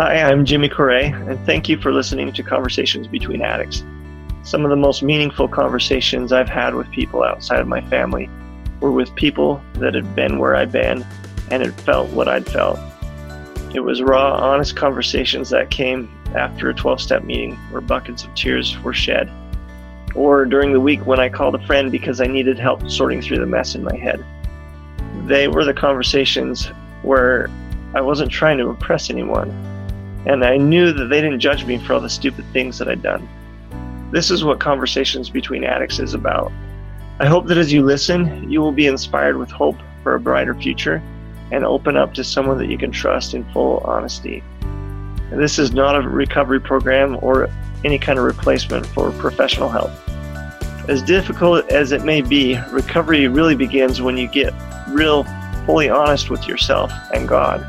Hi, I'm Jimmy Correa, and thank you for listening to Conversations Between Addicts. Some of the most meaningful conversations I've had with people outside of my family were with people that had been where I'd been and had felt what I'd felt. It was raw, honest conversations that came after a 12 step meeting where buckets of tears were shed, or during the week when I called a friend because I needed help sorting through the mess in my head. They were the conversations where I wasn't trying to impress anyone and I knew that they didn't judge me for all the stupid things that I'd done. This is what Conversations Between Addicts is about. I hope that as you listen, you will be inspired with hope for a brighter future and open up to someone that you can trust in full honesty. And this is not a recovery program or any kind of replacement for professional help. As difficult as it may be, recovery really begins when you get real, fully honest with yourself and God.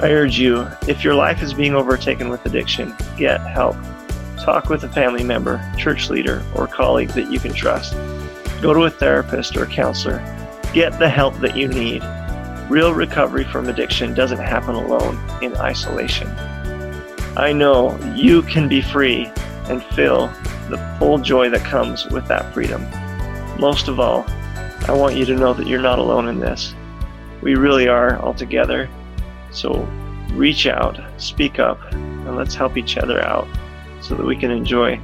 I urge you, if your life is being overtaken with addiction, get help. Talk with a family member, church leader, or colleague that you can trust. Go to a therapist or counselor. Get the help that you need. Real recovery from addiction doesn't happen alone in isolation. I know you can be free and feel the full joy that comes with that freedom. Most of all, I want you to know that you're not alone in this. We really are all together so reach out, speak up, and let's help each other out so that we can enjoy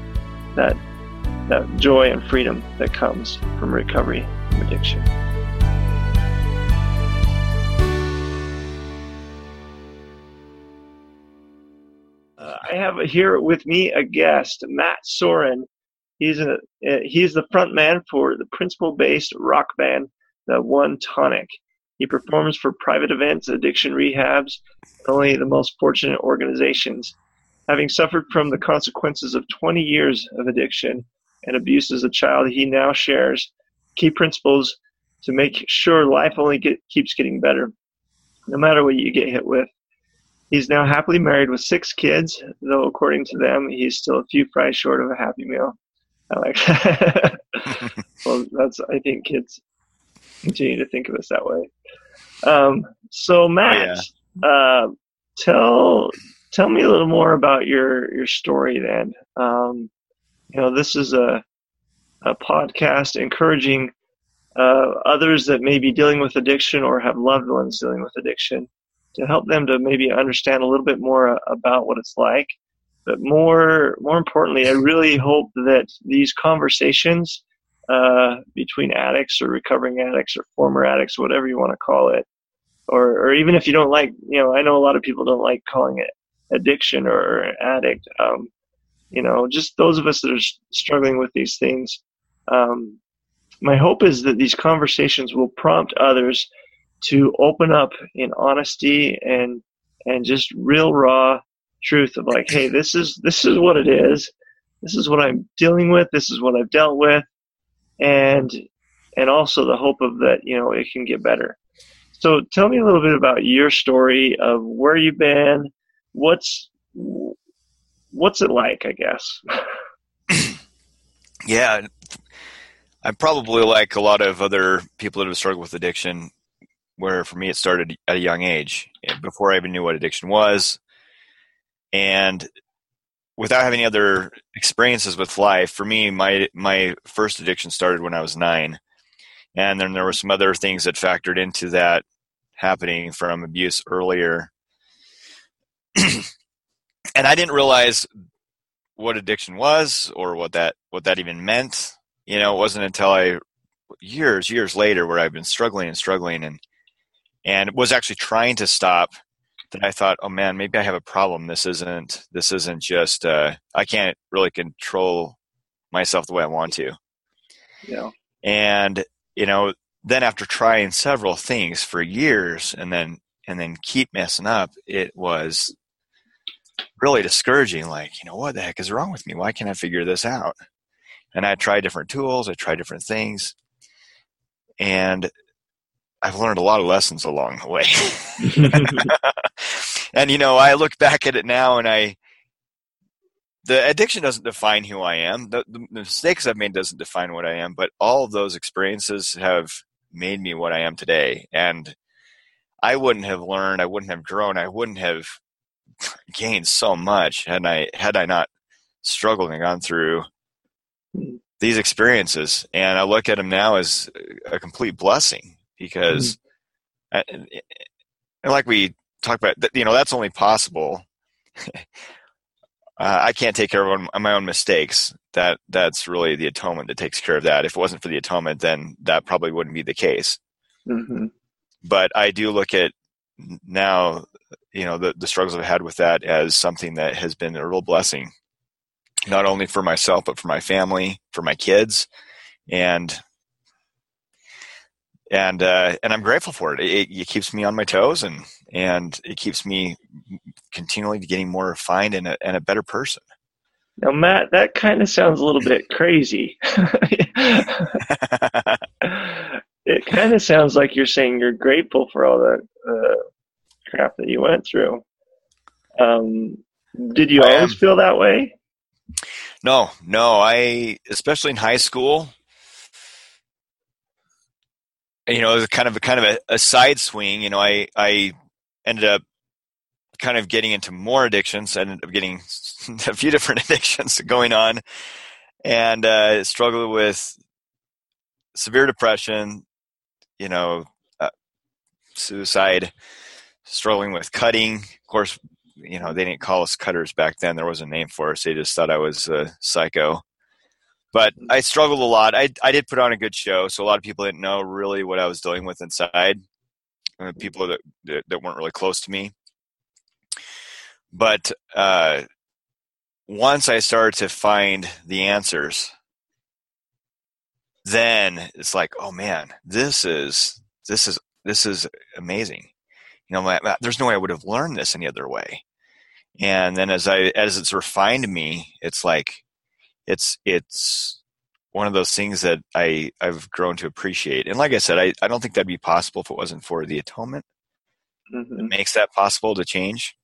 that that joy and freedom that comes from recovery from addiction. Uh, I have here with me a guest, Matt Soren. He's a uh, he's the front man for the principle-based rock band, the One Tonic. He performs for private events, addiction rehabs, only the most fortunate organizations. Having suffered from the consequences of 20 years of addiction and abuse as a child, he now shares key principles to make sure life only get, keeps getting better, no matter what you get hit with. He's now happily married with six kids, though according to them, he's still a few fries short of a happy meal. I like that. well, that's I think kids continue to think of us that way. Um, so Matt, oh, yeah. uh, tell tell me a little more about your your story. Then, um, you know, this is a a podcast encouraging uh, others that may be dealing with addiction or have loved ones dealing with addiction to help them to maybe understand a little bit more about what it's like. But more more importantly, I really hope that these conversations uh, between addicts or recovering addicts or former addicts, whatever you want to call it, or, or even if you don't like, you know, I know a lot of people don't like calling it addiction or addict. Um, you know, just those of us that are struggling with these things. Um, my hope is that these conversations will prompt others to open up in honesty and and just real raw truth of like, hey, this is this is what it is. This is what I'm dealing with. This is what I've dealt with and and also the hope of that you know it can get better. So tell me a little bit about your story of where you've been, what's what's it like, I guess. yeah, I'm probably like a lot of other people that have struggled with addiction, where for me it started at a young age, before I even knew what addiction was, and without having any other experiences with life, for me, my my first addiction started when I was nine, and then there were some other things that factored into that happening from abuse earlier, and I didn't realize what addiction was or what that what that even meant. You know, it wasn't until I years years later where I've been struggling and struggling and and was actually trying to stop that I thought, oh man, maybe I have a problem. This isn't this isn't just uh, I can't really control myself the way I want to. Yeah. And you know, then after trying several things for years and then and then keep messing up, it was really discouraging. Like, you know, what the heck is wrong with me? Why can't I figure this out? And I tried different tools, I tried different things, and I've learned a lot of lessons along the way. and you know, I look back at it now and I the addiction doesn't define who I am. The, the, mistakes I've made doesn't define what I am, but all of those experiences have made me what I am today. And I wouldn't have learned, I wouldn't have grown, I wouldn't have gained so much had I had I not struggled and gone through these experiences. And I look at them now as a complete blessing because, Mm-hmm. and and like we talked about, you know, that's only possible. uh, I can't take care of my own mistakes. That that's really the atonement that takes care of that. If it wasn't for the atonement, then that probably wouldn't be the case. hmm But I do look at now, you know, the the struggles I've had with that as something that has been a real blessing, not only for myself but for my family, for my kids, and and uh, and I'm grateful for it. it. It keeps me on my toes and and it keeps me continually getting more refined and a, and a better person. Now, Matt, that kind of sounds a little bit crazy. it kind of sounds like you're saying you're grateful for all the uh, crap that you went through. Um, did you I always am. feel that way? No, no, I especially in high school. You know, it was kind of a kind of a, a side swing. You know, I I ended up kind of getting into more addictions. I ended up getting a few different addictions going on, and uh, struggled with severe depression. You know, uh, suicide, struggling with cutting. Of course, you know they didn't call us cutters back then. There was a name for us. They just thought I was a psycho. But I struggled a lot. I I did put on a good show, so a lot of people didn't know really what I was dealing with inside. Uh, people that, that that weren't really close to me. But uh, once I started to find the answers, then it's like, oh man, this is this is this is amazing. You know, my, my- there's no way I would have learned this any other way. And then as I as it's refined me, it's like it's it's one of those things that I I've grown to appreciate. And like I said, I, I don't think that'd be possible if it wasn't for the atonement. hmm It makes that possible to change.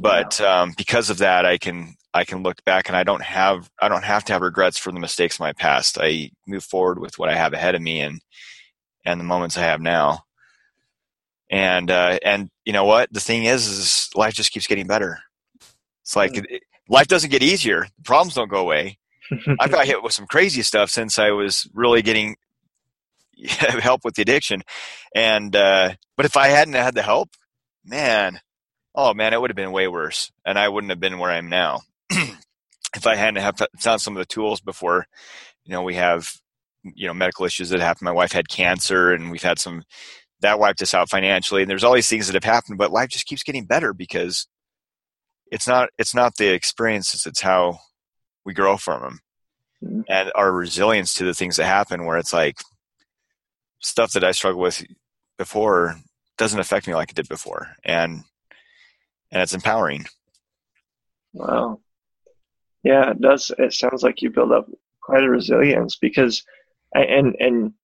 But um, because of that, I can I can look back and I don't have I don't have to have regrets for the mistakes of my past. I move forward with what I have ahead of me and and the moments I have now. And uh, and you know what the thing is is life just keeps getting better. It's like Mm. it, life doesn't get easier. Problems don't go away. I've got hit with some crazy stuff since I was really getting help with the addiction. And uh, but if I hadn't had the help, man, oh man, it would have been way worse, and I wouldn't have been where I am now. if I hadn't have found some of the tools before, you know, we have you know medical issues that happened. My wife had cancer, and we've had some that wiped us out financially. And there's all these things that have happened, but life just keeps getting better because it's not it's not the experiences; it's how we grow from them Mhm. and our resilience to the things that happen. Where it's like stuff that I struggled with before doesn't affect me like it did before, and and it's empowering. Wow. Yeah, it does. It sounds like you build up quite a resilience because, I- and and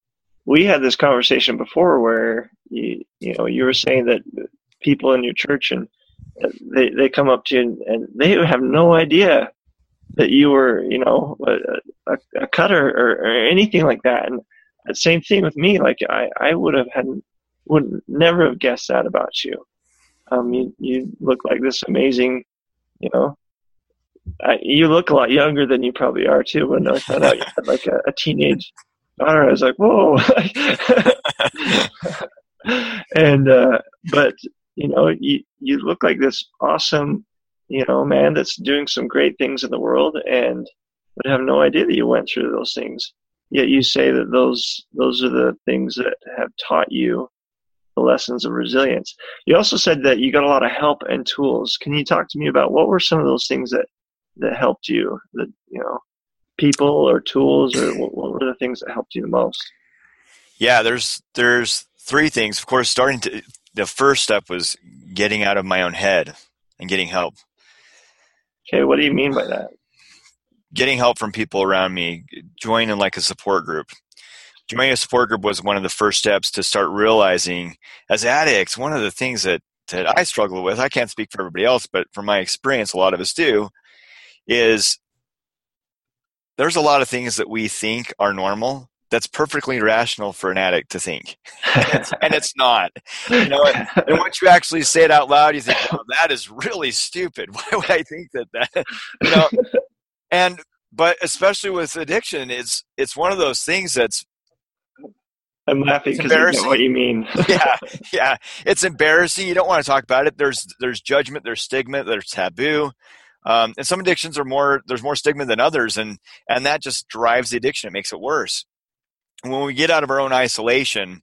we had this conversation before where you you know you were saying that people in your church and they they come up to you and, and they have no idea that you were you know a, a, a cutter or, or anything like that and the same thing with me like I I would have had would never have guessed that about you. Um, you you look like this amazing, you know, I, you look a lot younger than you probably are too. When I found out you had like a, a teenage daughter, I was like, whoa. and uh, but you know, you you look like this awesome, you know, man that's doing some great things in the world, and would have no idea that you went through those things. Yet you say that those those are the things that have taught you the lessons of resilience. You also said that you got a lot of help and tools. Can you talk to me about what were some of those things that that helped you? That you know, people or tools, or what, what were the things that helped you the most? Yeah, there's there's three things. Of course, starting to the first step was getting out of my own head and getting help. Okay, what do you mean by that? Getting help from people around me, joining like a support group. Joining a support group was one of the first steps to start realizing as addicts, one of the things that, that I struggle with, I can't speak for everybody else, but from my experience, a lot of us do, is there's a lot of things that we think are normal that's perfectly rational for an addict to think, and it's not. You know, and once you actually say it out loud, you think, "Oh, that is really stupid. Why would I think that that?" You know, and but especially with addiction, it's it's one of those things that's. I'm laughing because I know what you mean. yeah, yeah, it's embarrassing. You don't want to talk about it. There's there's judgment, there's stigma, there's taboo. Um, and some addictions are more there's more stigma than others and and that just drives the addiction it makes it worse when we get out of our own isolation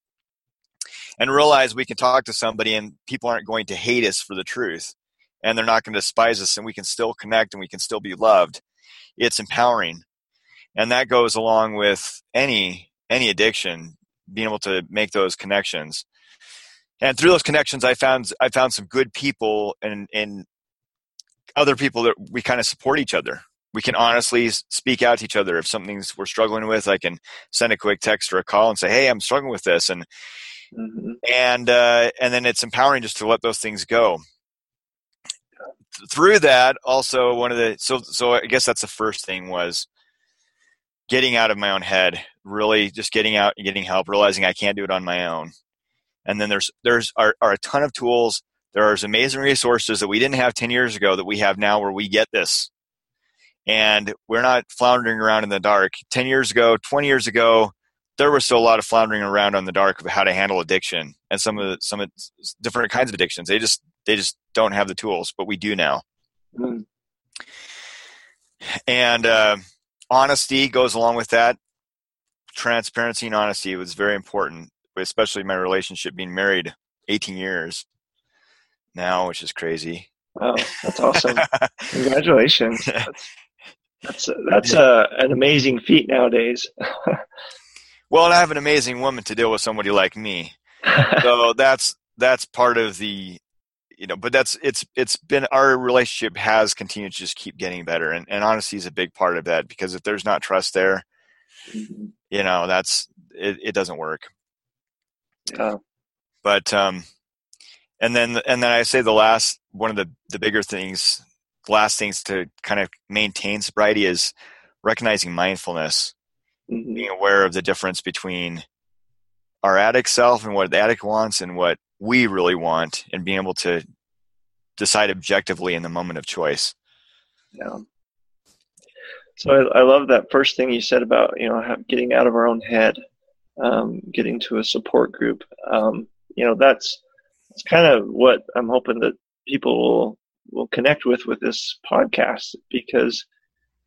and realize we can talk to somebody and people aren't going to hate us for the truth and they're not going to despise us and we can still connect and we can still be loved it's empowering. And that goes along with any any addiction being able to make those connections. And through those connections i found i found some good people and and other people that we kind of support each other we can honestly speak out to each other. If something's we're struggling with i can send a quick text or a call and say hey i'm struggling with this and mm-hmm. and uh, and then it's empowering just to let those things go. Through that also one of the so so i guess that's the first thing was getting out of my own head really just getting out and getting help realizing i can't do it on my own. And then there's there's are, are a ton of tools. There's amazing resources that we didn't have 10 years ago that we have now where we get this and we're not floundering around in the dark. 10 years ago, 20 years ago, there was still a lot of floundering around on the dark of how to handle addiction and some of the, some of different kinds of addictions. They just they just don't have the tools, but we do now. Mm-hmm. And uh, honesty goes along with that. Transparency and honesty was very important, especially my relationship being married 18 years now, which is crazy. Oh, that's awesome! Congratulations. That's, that's that's a, an amazing feat nowadays. well, and I have an amazing woman to deal with somebody like me, so that's that's part of the you know but that's it's it's been our relationship has continued to just keep getting better and, and honesty is a big part of that because if there's not trust there mm-hmm. you know that's it, it doesn't work yeah. but um and then and then i say the last one of the the bigger things last things to kind of maintain sobriety is recognizing mindfulness, mm-hmm. being aware of the difference between our addict self and what the addict wants and what we really want, and being able to decide objectively in the moment of choice. Yeah. So I, I love that first thing you said about you know getting out of our own head, um, getting to a support group. Um, you know that's that's kind of what I'm hoping that people will will connect with with this podcast because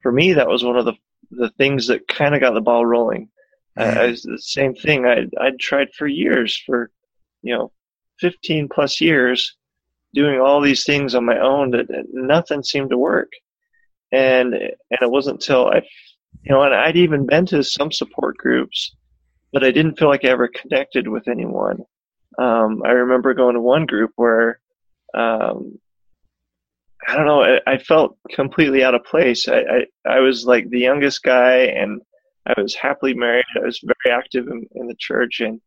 for me that was one of the the things that kind of got the ball rolling. Mm-hmm. Uh, the same thing I I'd tried for years for you know 15 plus years doing all these things on my own that nothing seemed to work and and it wasn't until I you know and I'd even been to some support groups but I didn't feel like I ever connected with anyone um, I remember going to one group where um, I don't know. I, I, felt completely out of place. I, I, I, was like the youngest guy, and I was happily married. I was very active in, in the church, and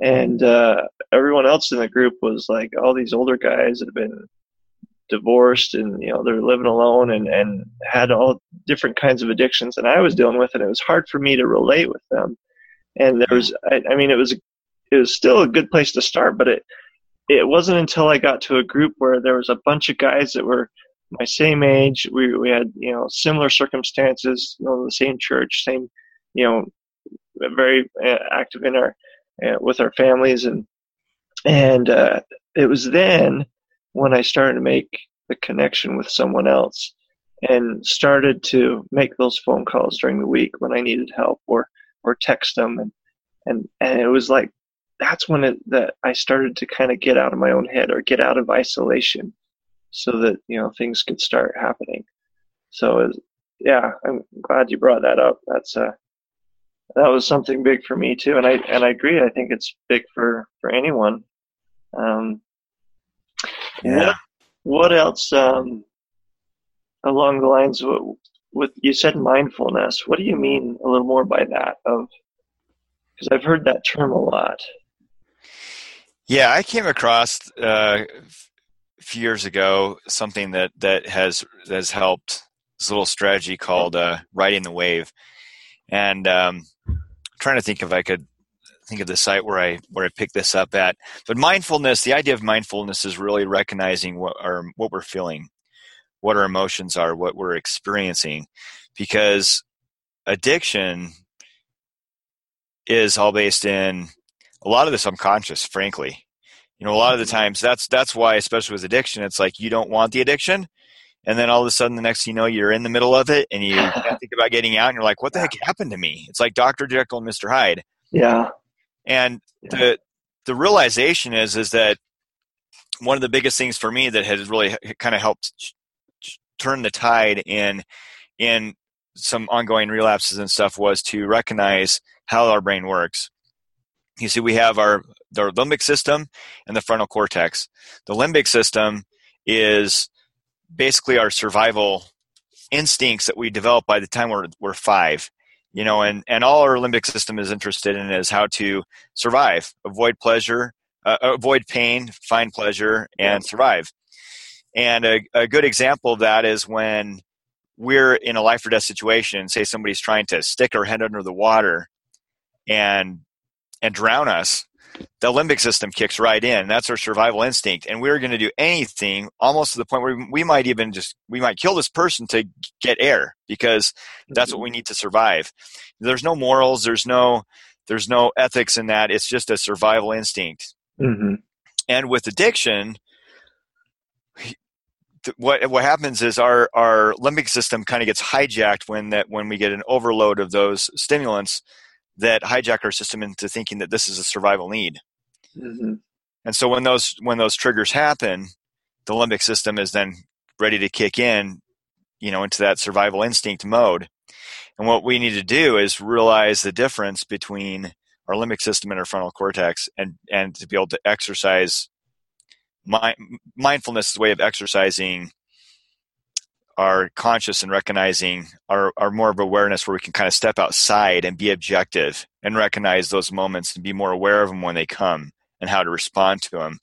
and uh, everyone else in the group was like all these older guys that have been divorced, and you know they're living alone, and and had all different kinds of addictions, and I was dealing with it. It was hard for me to relate with them, and there was, I, I mean, it was it was still a good place to start, but it it wasn't until I got to a group where there was a bunch of guys that were my same age. We we had you know similar circumstances, you know, the same church, same you know, very uh, active in our uh, with our families, and and uh, it was then when I started to make the connection with someone else and started to make those phone calls during the week when I needed help or or text them and and and it was like that's when it that I started to kind of get out of my own head or get out of isolation so that you know things could start happening. So yeah I'm glad you brought that up. That's uh that was something big for me too and I and I agree I think it's big for for anyone. Um yeah. what, what else um along the lines of with you said mindfulness. What do you mean a little more by that of because I've heard that term a lot. Yeah, I came across uh, a few years ago something that that has has helped. This little strategy called uh, riding the wave, and um, trying to think if I could think of the site where I where I picked this up at. But mindfulness, the idea of mindfulness is really recognizing what our what we're feeling, what our emotions are, what we're experiencing, because addiction is all based in a lot of the subconscious, frankly. You know, a lot of the times that's that's why, especially with addiction, it's like you don't want the addiction, and then all of a sudden, the next thing you know, you're in the middle of it, and you think about getting out, and you're like, "What the heck happened to me?" It's like Doctor Jekyll and Mister Hyde. Yeah. And yeah. the the realization is is that one of the biggest things for me that has really kind of helped turn the tide in in some ongoing relapses and stuff was to recognize how our brain works. You see, we have our the limbic system and the frontal cortex. The limbic system is basically our survival instincts that we develop by the time we're, we're five you know and, and all our limbic system is interested in is how to survive avoid pleasure uh, avoid pain find pleasure and survive and a, a good example of that is when we're in a life or death situation say somebody's trying to stick our head under the water and and drown us the limbic system kicks right in. That's our survival instinct. And we're going to do anything almost to the point where we might even just, we might kill this person to get air because that's what we need to survive. There's no morals. There's no, there's no ethics in that. It's just a survival instinct. Mm-hmm. And with addiction, what what happens is our our limbic system kind of gets hijacked when that when we get an overload of those stimulants that hijack our system into thinking that this is a survival need. Mm-hmm. And so when those when those triggers happen, the limbic system is then ready to kick in, you know, into that survival instinct mode. And what we need to do is realize the difference between our limbic system and our frontal cortex and and to be able to exercise mind, mindfulness is a way of exercising are conscious and recognizing our, our more of awareness where we can kind of step outside and be objective and recognize those moments and be more aware of them when they come and how to respond to them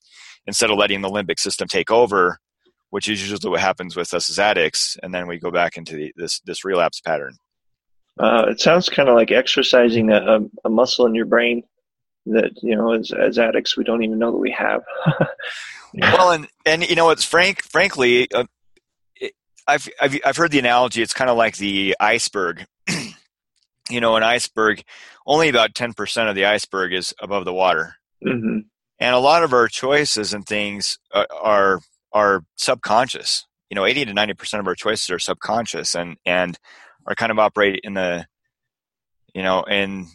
instead of letting the limbic system take over which is usually what happens with us as addicts and then we go back into the, this this relapse pattern. Uh, it sounds kind of like exercising a, a, muscle in your brain that you know as, as addicts we don't even know that we have. Well and and you know it's frank frankly uh, I've, I've, I've heard the analogy. It's kind of like the iceberg. you know, an iceberg, only about 10% of the iceberg is above the water. Mm-hmm. And a lot of our choices and things are, uh, are, are subconscious. You know, 80 to 90% of our choices are subconscious and, and are kind of operate in the, you know, in,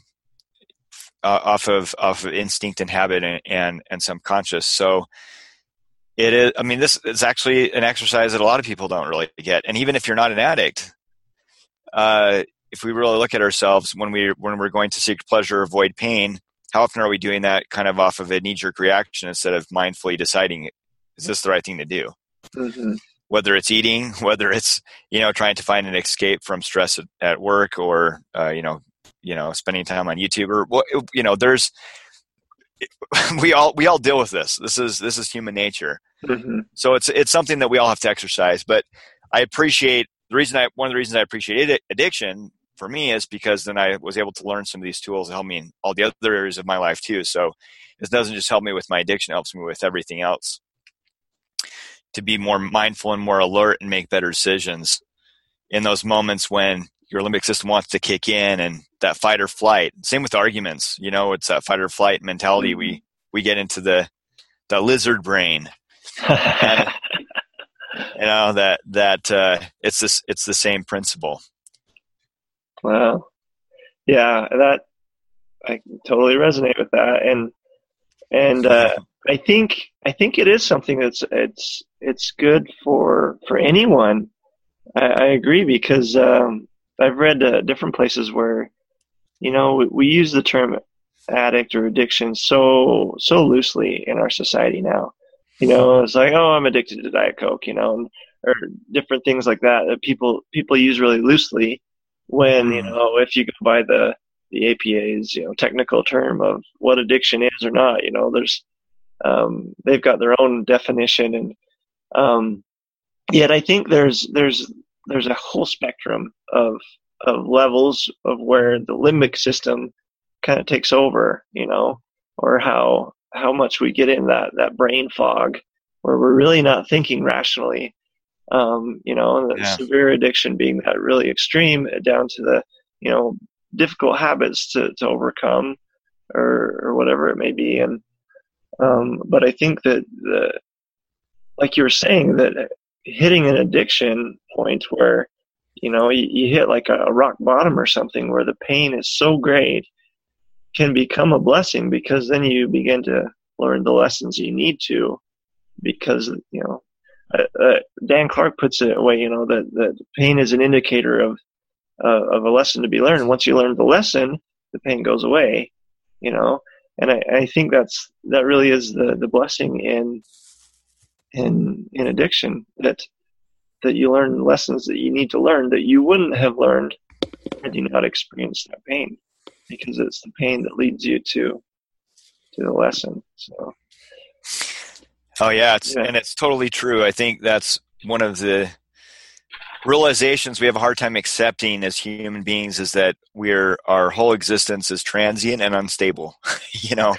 uh, off of, off of instinct and habit and, and, and subconscious. So, it is i mean this is actually an exercise that a lot of people don't really get and even if you're not an addict uh, if we really look at ourselves when we when we're going to seek pleasure or avoid pain how often are we doing that kind of off of a knee-jerk reaction instead of mindfully deciding is this the right thing to do mm-hmm. whether it's eating whether it's you know trying to find an escape from stress at, work or uh, you know you know spending time on youtube or you know there's we all we all deal with this. This is this is human nature. Mm-hmm. So it's it's something that we all have to exercise. But I appreciate the reason I one of the reasons I appreciate addiction for me is because then I was able to learn some of these tools to help me in all the other areas of my life too. So it doesn't just help me with my addiction; it helps me with everything else. To be more mindful and more alert and make better decisions in those moments when your limbic system wants to kick in and that fight or flight. Same with arguments. You know, it's that fight or flight mentality. Mm-hmm. We we get into the the lizard brain. And, you know that that uh, it's this it's the same principle. Wow. Yeah, that I totally resonate with that, and and uh, I think I think it is something that's it's it's good for for anyone. I, I agree because um, I've read uh, different places where, you know, we, we, use the term addict or addiction so so loosely in our society now. You know, it's like, oh, I'm addicted to Diet Coke, you know, and, or different things like that that people people use really loosely. When you mm. know, if you go by the the APA's you know technical term of what addiction is or not, you know, there's um, they've got their own definition, and um, yet I think there's there's there's a whole spectrum of of levels of where the limbic system kind of takes over, you know, or how how much we get in that that brain fog where we're really not thinking rationally. Um, you know, and the yeah. severe addiction being that really extreme down to the, you know, difficult habits to, to overcome or, or whatever it may be. And, um, but I think that the, like you were saying that hitting an addiction point where, you know, you, you hit like a, a rock bottom or something where the pain is so great can become a blessing because then you begin to learn the lessons you need to because you know uh, uh, Dan Clark puts it away you know that that pain is an indicator of uh, of a lesson to be learned. Once you learn the lesson the pain goes away you know and I, I think that's that really is the the blessing in in in addiction that that you learn lessons that you need to learn that you wouldn't have learned had you not experienced that pain because it's the pain that leads you to to the lesson. So. Oh yeah, it's, yeah. and it's totally true. I think that's one of the realizations we have a hard time accepting as human beings is that we're our whole existence is transient and unstable. you know,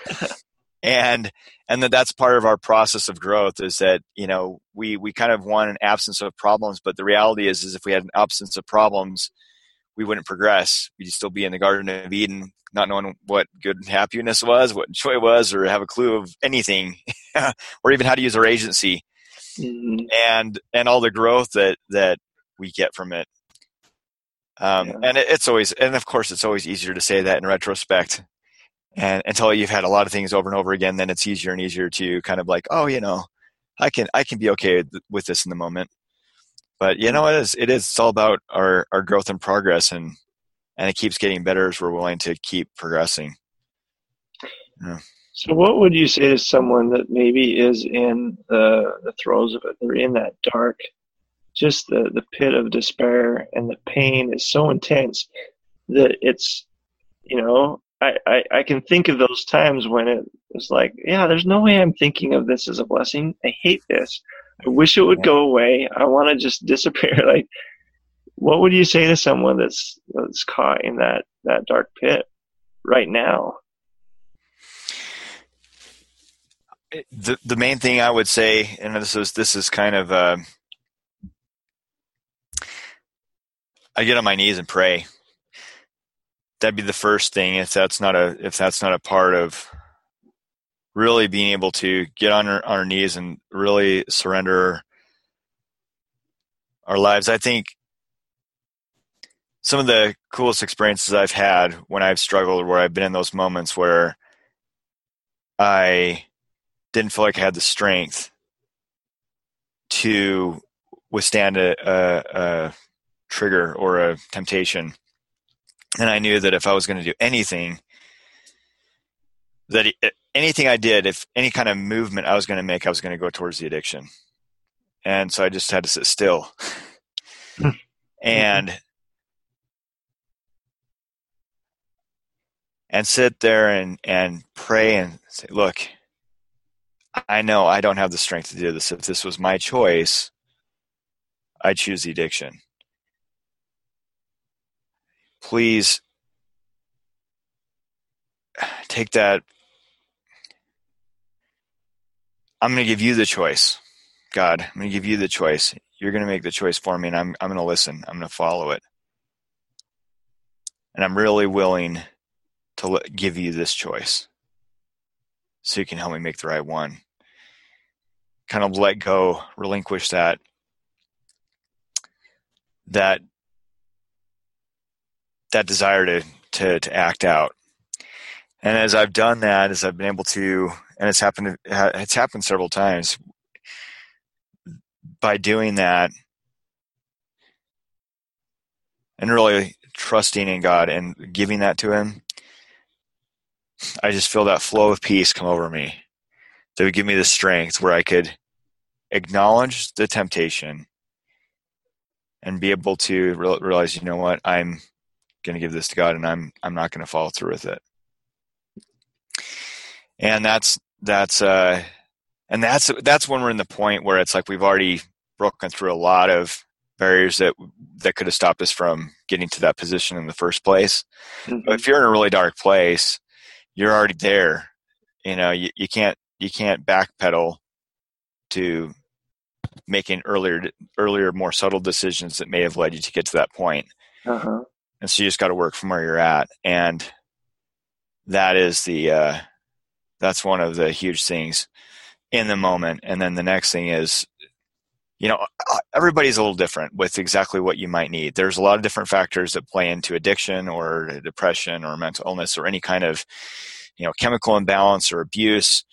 and and that that's part of our process of growth is that you know we we kind of want an absence of problems, but the reality is is if we had an absence of problems, we wouldn't progress. We'd still be in the Garden of Eden, not knowing what good happiness was, what joy was, or have a clue of anything, or even how to use our agency, mm-hmm. and and all the growth that that we get from it. Um, yeah. And it, it's always, and of course, it's always easier to say that in retrospect. And until you've had a lot of things over and over again, then it's easier and easier to kind of like, oh, you know, I can I can be okay with this in the moment but you know it is it is it's all about our our growth and progress and and it keeps getting better as we're willing to keep progressing yeah. so what would you say to someone that maybe is in the the throes of it they're in that dark just the the pit of despair and the pain is so intense that it's you know I, I, I can think of those times when it was like, yeah, there's no way I'm thinking of this as a blessing. I hate this. I wish it would go away. I want to just disappear. Like, what would you say to someone that's that's caught in that that dark pit right now? The the main thing I would say, and this is this is kind of, uh, I get on my knees and pray. That'd be the first thing. If that's not a if that's not a part of really being able to get on our, on our knees and really surrender our lives. I think some of the coolest experiences I've had when I've struggled, where I've been in those moments where I didn't feel like I had the strength to withstand a, a, a trigger or a temptation. And I knew that if I was going to do anything, that anything I did, if any kind of movement I was going to make, I was going to go towards the addiction. And so I just had to sit still. And and sit there and and pray and say, look, I know I don't have the strength to do this. If this was my choice, I choose the addiction. Please take that I'm going to give you the choice. God, I'm going to give you the choice. You're going to make the choice for me, and I'm, I'm going to listen. I'm going to follow it. And I'm really willing to give you this choice so you can help me make the right one. Kind of let go, relinquish that that that desire to to to act out. And as I've done that, as I've been able to and it's happened it's happened several times. By doing that and really trusting in God and giving that to him I just feel that flow of peace come over me that would give me the strength where I could acknowledge the temptation and be able to realize you know what? I'm going to give this to God and I'm I'm not going to follow through with it. And that's that's uh and that's that's when we're in the point where it's like we've already broken through a lot of barriers that that could have stopped us from getting to that position in the first place. Mhm. But if you're in a really dark place, you're already there. You know, you, you can't you can't backpedal to making earlier earlier more subtle decisions that may have led you to get to that point. Uh-huh. And so you just got to work from where you're at, and that is the uh, that's one of the huge things in the moment. And then the next thing is, you know, uh, everybody's a little different with exactly what you might need. There's a lot of different factors that play into addiction or depression or mental illness or any kind of, you know, chemical imbalance or abuse.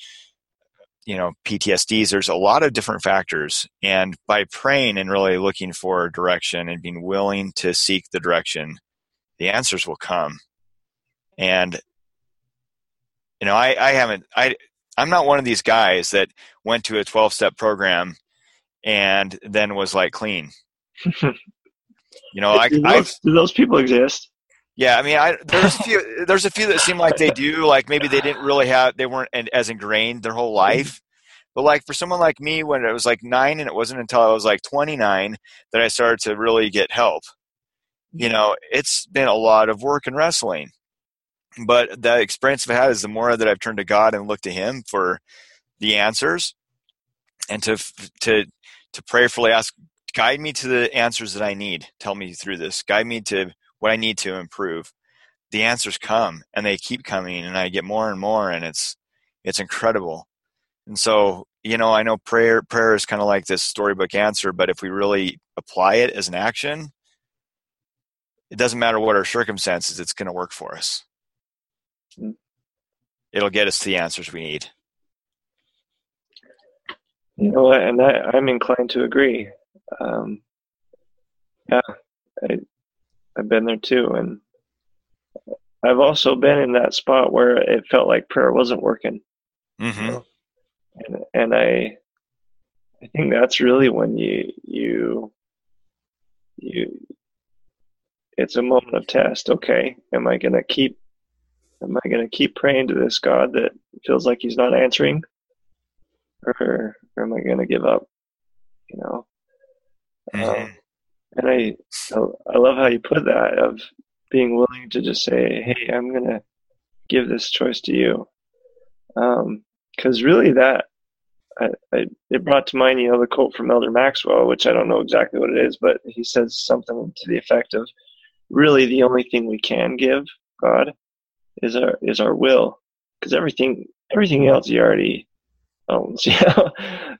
You know, PTSDs. There's a lot of different factors, and by praying and really looking for direction and being willing to seek the direction, the answers will come. And you know, I, I haven't, I, I'm not one of these guys that went to a 12 step program and then was like clean. You know, I, do, I, those, do those people exist? yeah, I mean, I, there's a few, there's a few that seem like they do, like maybe they didn't really have, they weren't as ingrained their whole mm-hmm. life. But like for someone like me, when it was like nine, and it wasn't until I was like 29 that I started to really get help. You know, it's been a lot of work and wrestling but the experience I've had is the more that I've turned to God and looked to Him for the answers, and to to to prayerfully ask, guide me to the answers that I need. Tell me through this. Guide me to what I need to improve. The answers come, and they keep coming, and I get more and more, and it's it's incredible. And so, you know, I know prayer prayer is kind of like this storybook answer, but if we really apply it as an action, it doesn't matter what our circumstances; it's going to work for us it'll get us the answers we need. You know, and I, I'm inclined to agree. Um, yeah, I, I've been there too, and I've also been in that spot where it felt like prayer wasn't working, Mm-hmm. and and I, I think that's really when you you you. It's a moment of test. Okay, am I going to keep am I going to keep praying to this God that feels like he's not answering? Or, or am I going to give up? You know? Mm-hmm. Um, and I, I love how you put that of being willing to just say, Hey, I'm going to give this choice to you. Um, cause really that, I, I, it brought to mind, you know, the quote from Elder Maxwell, which I don't know exactly what it is, but he says something to the effect of really the only thing we can give God is our is our will. Because everything everything else he already owns yeah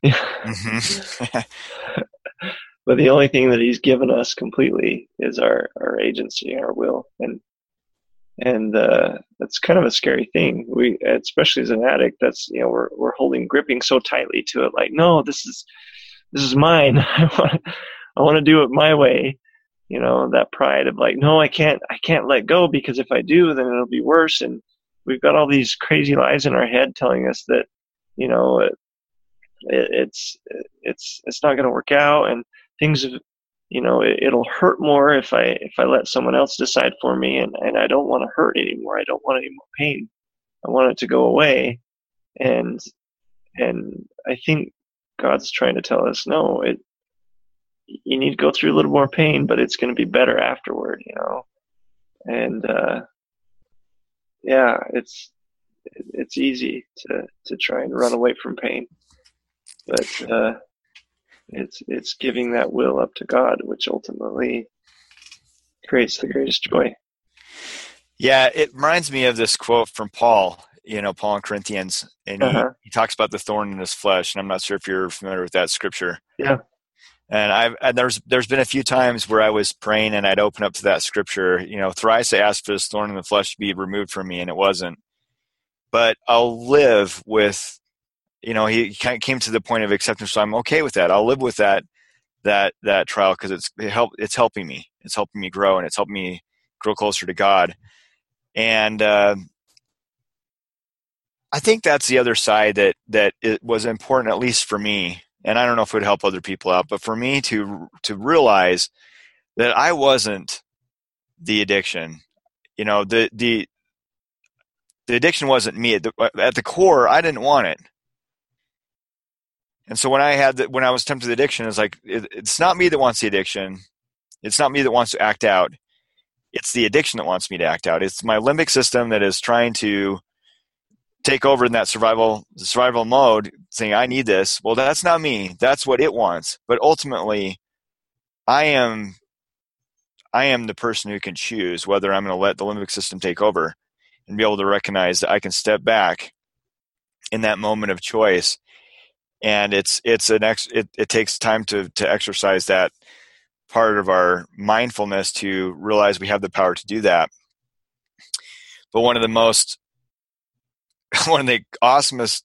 mm-hmm. but the only thing that he's given us completely is our our agency our will. And and uh, that's kind of a scary thing. We especially as an addict that's you know we're we're holding gripping so tightly to it like no this is this is mine. I want i want to do it my way you know that pride of like no i can't i can't let go because if i do then it'll be worse. And we've got all these crazy lies in our head telling us that you know it, it, it's it's it's not going to work out. And things you know it, it'll hurt more if i if i let someone else decide for me. And and i don't want to hurt anymore. I don't want any more pain. I want it to go away. And and i think god's trying to tell us no it you need to go through a little more pain, but it's going to be better afterward, you know. And uh, yeah, it's it's easy to to try and run away from pain, but uh, it's it's giving that will up to God, which ultimately creates the greatest joy. Yeah, it reminds me of this quote from Paul. You know, Paul in Corinthians, and he, uh-huh. he talks about the thorn in his flesh. And I'm not sure if you're familiar with that scripture. Yeah. And I've and there's there's been a few times where I was praying and I'd open up to that scripture. You know, thrice I asked for this thorn in the flesh to be removed from me, and it wasn't. But I'll live with, you know, he kind of came to the point of acceptance, so I'm okay with that. I'll live with that that that trial because it's it help it's helping me. It's helping me grow, and it's helping me grow closer to God. And uh, I think that's the other side that that it was important, at least for me, and I don't know if it would help other people out, but for me to to realize that I wasn't the addiction, you know, the the the addiction wasn't me at the, at the core. I didn't want it, And so when I had the, when I was tempted to addiction, it's like it, it's not me that wants the addiction. It's not me that wants to act out. It's the addiction that wants me to act out. It's my limbic system that is trying to take over in that survival survival mode, saying I need this. Well, that's not me. That's what it wants. But ultimately, I am I am the person who can choose whether I'm going to let the limbic system take over and be able to recognize that I can step back in that moment of choice and it's it's an ex it, it takes time to to exercise that part of our mindfulness to realize we have the power to do that but one of the most one of the awesomest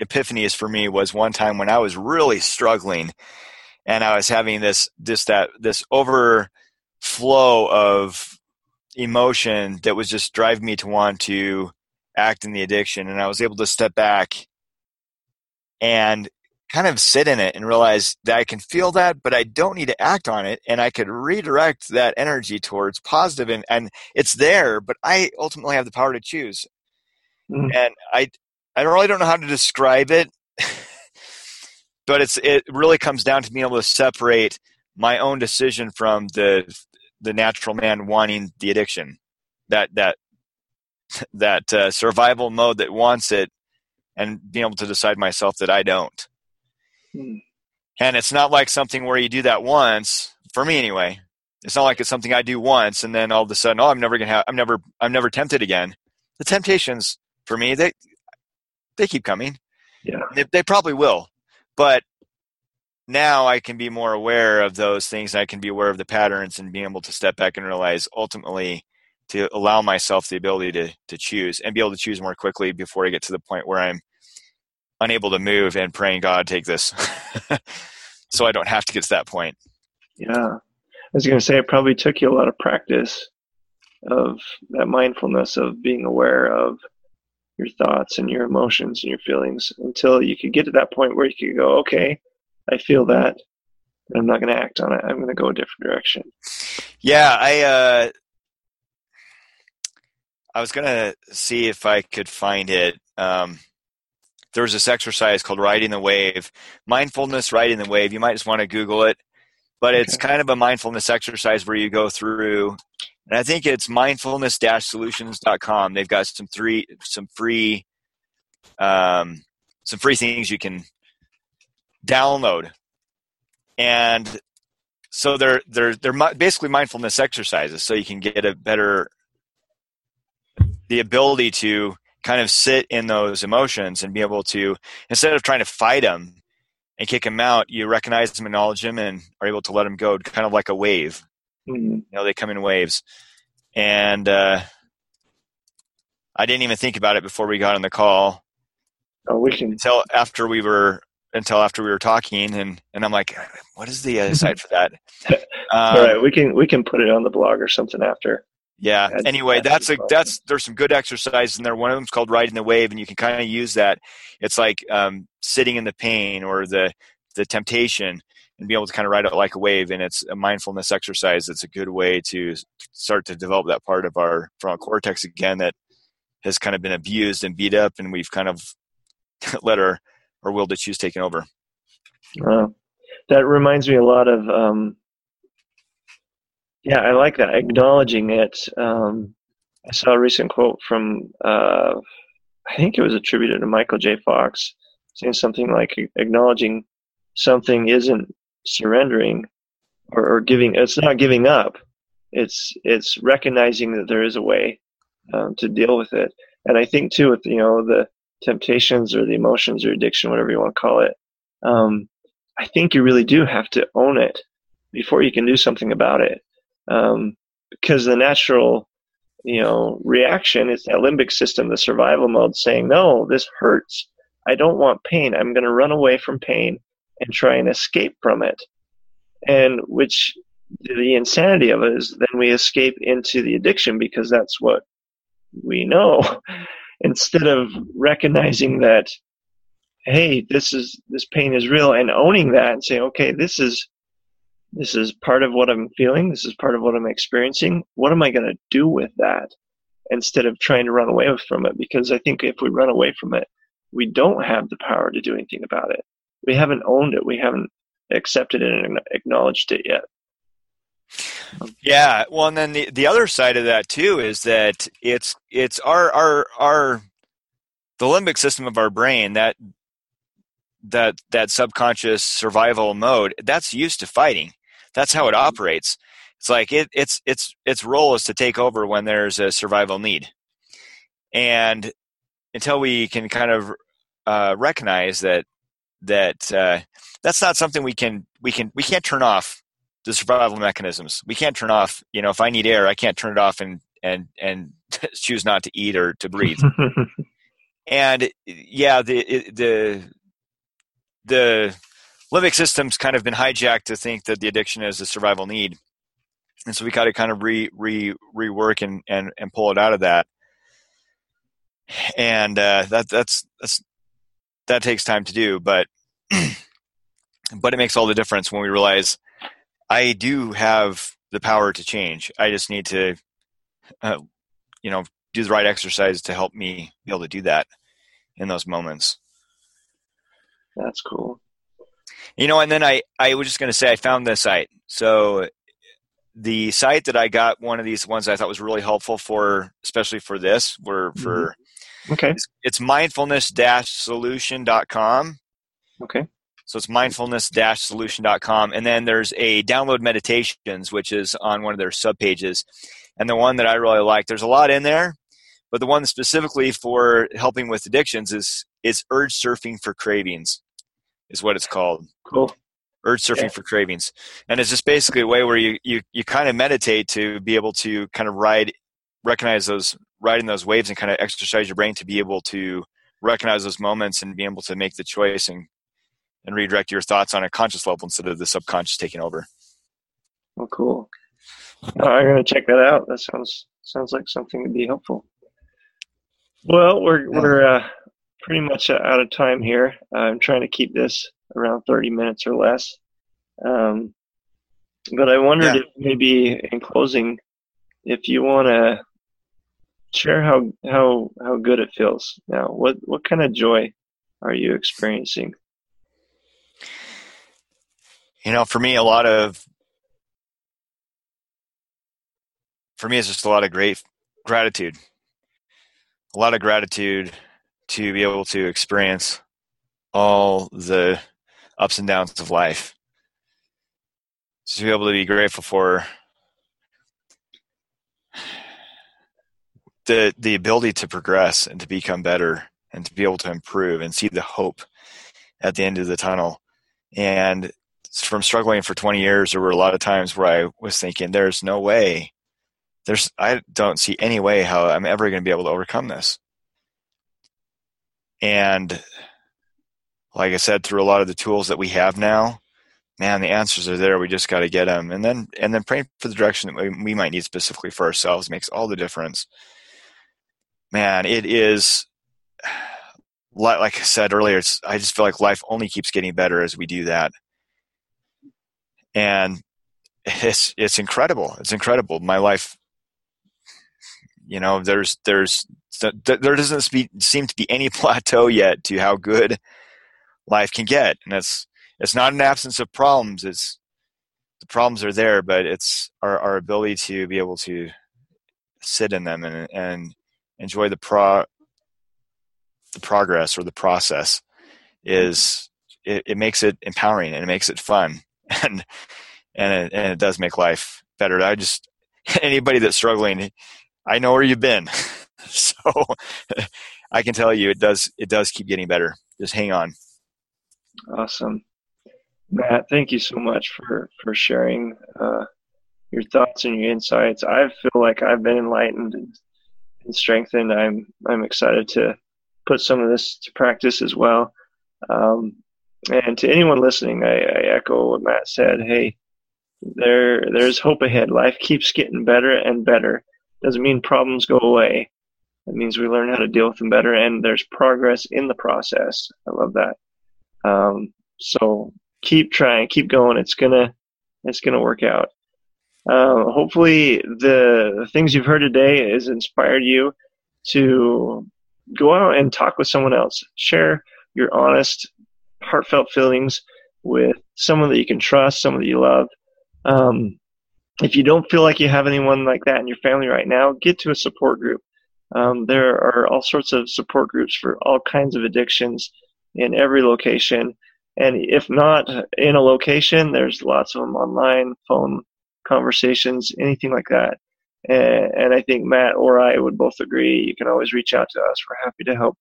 epiphanies for me was one time when i was really struggling and i was having this this that this overflow of emotion that was just driving me to want to act in the addiction and i was able to step back and kind of sit in it and realize that I can feel that, but I don't need to act on it. And I could redirect that energy towards positive and, and it's there, but I ultimately have the power to choose. Mm-hmm. And I, I really don't know how to describe it, but it's, it really comes down to being able to separate my own decision from the, the natural man wanting the addiction, that, that, that uh, survival mode that wants it and being able to decide myself that I don't. Hmm. And it's not like something where you do that once, for me anyway. It's not like it's something I do once and then all of a sudden, oh, I'm never gonna have, I'm never, I'm never tempted again. The temptations for me, they, they keep coming. Yeah, they, they probably will, but now I can be more aware of those things. I can be aware of the patterns and being able to step back and realize ultimately to allow myself the ability to to choose and be able to choose more quickly before I get to the point where I'm unable to move and praying God take this, so I don't have to get to that point. Yeah, I was going to say it probably took you a lot of practice of that mindfulness of being aware of your thoughts and your emotions and your feelings until you could get to that point where you could go, okay, I feel that. I'm not going to act on it. I'm going to go a different direction. Yeah, I uh, I was gonna see if I could find it. Um, there was this exercise called riding the wave, mindfulness riding the wave. You might just want to Google it, but it's okay. kind of a mindfulness exercise where you go through, and I think it's mindfulness-solutions.com. They've got some three, some free, um, some free things you can download, and so they're they're they're basically mindfulness exercises, so you can get a better the ability to kind of sit in those emotions and be able to instead of trying to fight them and kick them out you recognize them acknowledge them and are able to let them go kind of like a wave mm-hmm. you know they come in waves and uh, i didn't even think about it before we got on the call oh, we can until after we were until after we were talking and and i'm like what is the uh, side for that um, all right we can we can put it on the blog or something after yeah. That's, anyway, that's, that's a that's there's some good exercises in there. One of them's called riding the wave, and you can kind of use that. It's like um, sitting in the pain or the the temptation, and be able to kind of ride it like a wave. And it's a mindfulness exercise. It's a good way to start to develop that part of our frontal cortex again that has kind of been abused and beat up, and we've kind of let our our will to choose taken over. Uh, that reminds me a lot of um, yeah, I like that. Acknowledging it. Um, I saw a recent quote from, uh, I think it was attributed to Michael J. Fox, saying something like acknowledging something isn't surrendering or, or giving, it's not giving up. It's, it's recognizing that there is a way um, to deal with it. And I think too, with, you know, the temptations or the emotions or addiction, whatever you want to call it, um, I think you really do have to own it before you can do something about it um, because the natural you know reaction is that limbic system the survival mode saying no this hurts i don't want pain i'm going to run away from pain and try and escape from it and which the insanity of it is then we escape into the addiction because that's what we know instead of recognizing that hey this is this pain is real and owning that and saying okay this is this is part of what I'm feeling. This is part of what I'm experiencing. What am I going to do with that instead of trying to run away from it? Because I think if we run away from it, we don't have the power to do anything about it. We haven't owned it. We haven't accepted it and acknowledged it yet. Yeah, well, and then the, the other side of that too is that it's it's our our our the limbic system of our brain that that that subconscious survival mode that's used to fighting. That's how it mm-hmm. operates. It's like it, it's its its role is to take over when there's a survival need, and until we can kind of uh, recognize that that uh, that's not something we can we can we can't turn off the survival mechanisms. We can't turn off. You know, if I need air, I can't turn it off and and and choose not to eat or to breathe. and yeah, the the the limbic system's kind of been hijacked to think that the addiction is a survival need, and so we got to kind of re re rework and and and pull it out of that. And uh, that that's that's that takes time to do, but but it makes all the difference when we realize I do have the power to change. I just need to, uh, you know, do the right exercise to help me be able to do that in those moments. That's cool. You know, and then I, I was just going to say I found this site. So the site that I got, one of these ones I thought was really helpful for, especially for this, were for, mm-hmm. okay, it's, it's mindfulness-solution.com. Okay. So it's mindfulness-solution.com. And then there's a download meditations, which is on one of their subpages. And the one that I really like, there's a lot in there, but the one specifically for helping with addictions is is urge surfing for cravings, is what it's called. Cool. Urge surfing yeah. for cravings. And it's just basically a way where you, you, you kind of meditate to be able to kind of ride, recognize those, riding those waves and kind of exercise your brain to be able to recognize those moments and be able to make the choice and and redirect your thoughts on a conscious level instead of the subconscious taking over. Oh, cool. Uh, I'm going to check that out. That sounds sounds like something to be helpful. Well, we're we're uh, pretty much out of time here. I'm trying to keep this around 30 minutes or less. Um, but I wondered yeah. if maybe in closing, if you want to share how how how good it feels now. What what kind of joy are you experiencing? You know, for me, a lot of for me, it's just a lot of great gratitude, a lot of gratitude to be able to experience all the ups and downs of life. To be able to be grateful for the the ability to progress and to become better and to be able to improve and see the hope at the end of the tunnel. And from struggling for 20 years, there were a lot of times where I was thinking, there's no way, there's, I don't see any way how I'm ever going to be able to overcome this. And like I said, through a lot of the tools that we have now, man, the answers are there. We just got to get them. And then, and then praying for the direction that we, we might need specifically for ourselves makes all the difference. Man, it is, like I said earlier, I just feel like life only keeps getting better as we do that and it's it's incredible. It's incredible. My life, you know, there's there's there doesn't seem to be any plateau yet to how good life can get, and it's it's not an absence of problems. It's the problems are there, but it's our our ability to be able to sit in them and and enjoy the pro the progress or the process is it, it makes it empowering and it makes it fun and and it, and it does make life better. I just anybody that's struggling, I know where you've been, so I can tell you it does it does keep getting better. Just hang on. Awesome, Matt. Thank you so much for for sharing uh, your thoughts and your insights. I feel like I've been enlightened and, and strengthened. I'm I'm excited to put some of this to practice as well. Um, and to anyone listening, I, I echo what Matt said. Hey, there there's hope ahead. Life keeps getting better and better. Doesn't mean problems go away. It means we learn how to deal with them better, and there's progress in the process. I love that. Um, so keep trying, keep going. It's gonna it's gonna work out. Uh, hopefully, the, the things you've heard today has inspired you to go out and talk with someone else. Share your honest heartfelt feelings with someone that you can trust, someone that you love. Um, if you don't feel like you have anyone like that in your family right now, get to a support group. Um, there are all sorts of support groups for all kinds of addictions in every location. And if not in a location, there's lots of them online, phone conversations, anything like that. And, and I think Matt or I would both agree. You can always reach out to us. We're happy to help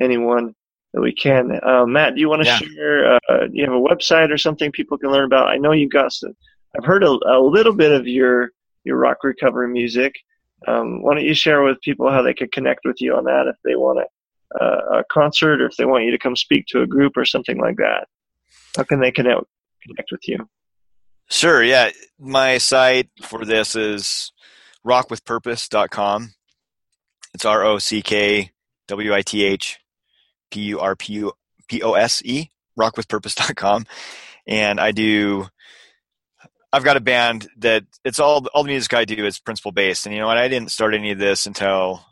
anyone that we can. Uh, Matt, do you want to yeah. share? Uh, do you have a website or something people can learn about? I know you've got some. I've heard a, a little bit of your your rock recovery music. Um, why don't you share with people how they could connect with you on that if they want a, uh, a concert or if they want you to come speak to a group or something like that? How can they connect connect with you? Sure. Yeah, my site for this is rockwithpurpose.com. It's R O C K W I T H P U R P U P O S E, rockwithpurpose.com. And I do I've got a band that it's all all the music I do is principle based. And you know what? I didn't start any of this until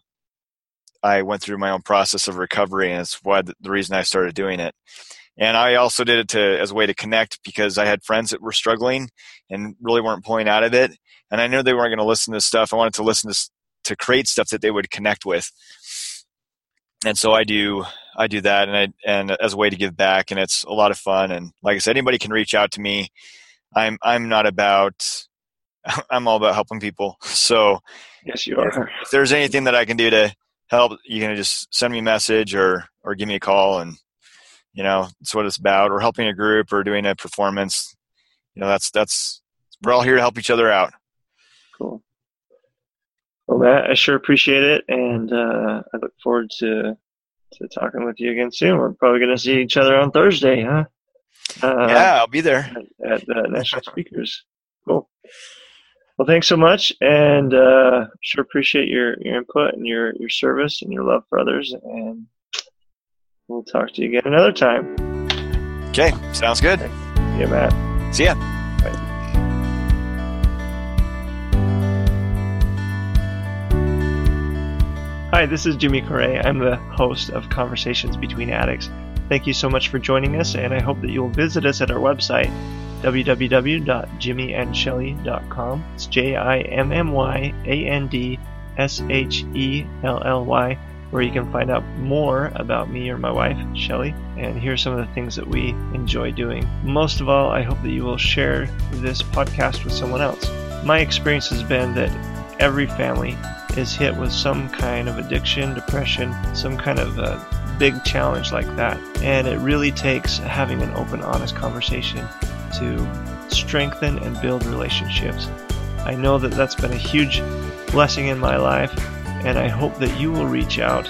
I went through my own process of recovery, and it's why the, the reason I started doing it. And I also did it to as a way to connect because I had friends that were struggling and really weren't pulling out of it, and I knew they weren't going to listen to stuff. I wanted to listen to to create stuff that they would connect with, and so I do I do that, and I and as a way to give back, and it's a lot of fun. And like I said, anybody can reach out to me. I'm I'm not about I'm all about helping people. So yes, you are. If, there's anything that I can do to help, you can just send me a message or or give me a call, and you know that's what it's about. Or helping a group or doing a performance. You know that's that's we're all here to help each other out. Cool. Well, Matt, I sure appreciate it, and uh, I look forward to to talking with you again soon. We're probably going to see each other on Thursday, huh? Uh, yeah, I'll be there at, at uh, National Speakers. Cool. Well, thanks so much, and uh, sure appreciate your, your input and your, your service and your love for others. And we'll talk to you again another time. Okay, sounds good. Yeah, Matt. See ya. Hi, this is Jimmy Correa. I'm the host of Conversations Between Addicts. Thank you so much for joining us, and I hope that you'll visit us at our website, www.jimmyandshelly.com. It's J I M M Y A N D S H E L L Y, where you can find out more about me or my wife, Shelly, and hear some of the things that we enjoy doing. Most of all, I hope that you will share this podcast with someone else. My experience has been that every family is hit with some kind of addiction, depression, some kind of uh, big challenge like that. And it really takes having an open, honest conversation to strengthen and build relationships. I know that that's been a huge blessing in my life, and I hope that you will reach out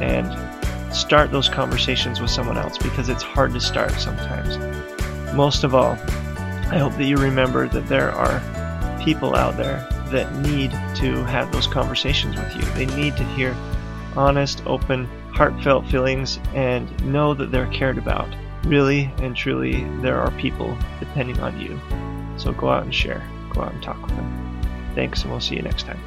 and start those conversations with someone else because it's hard to start sometimes. Most of all, I hope that you remember that there are people out there that need to have those conversations with you. They need to hear honest, open, heartfelt feelings and know that they're cared about. Really and truly, there are people depending on you. So go out and share. Go out and talk with them. Thanks, and we'll see you next time.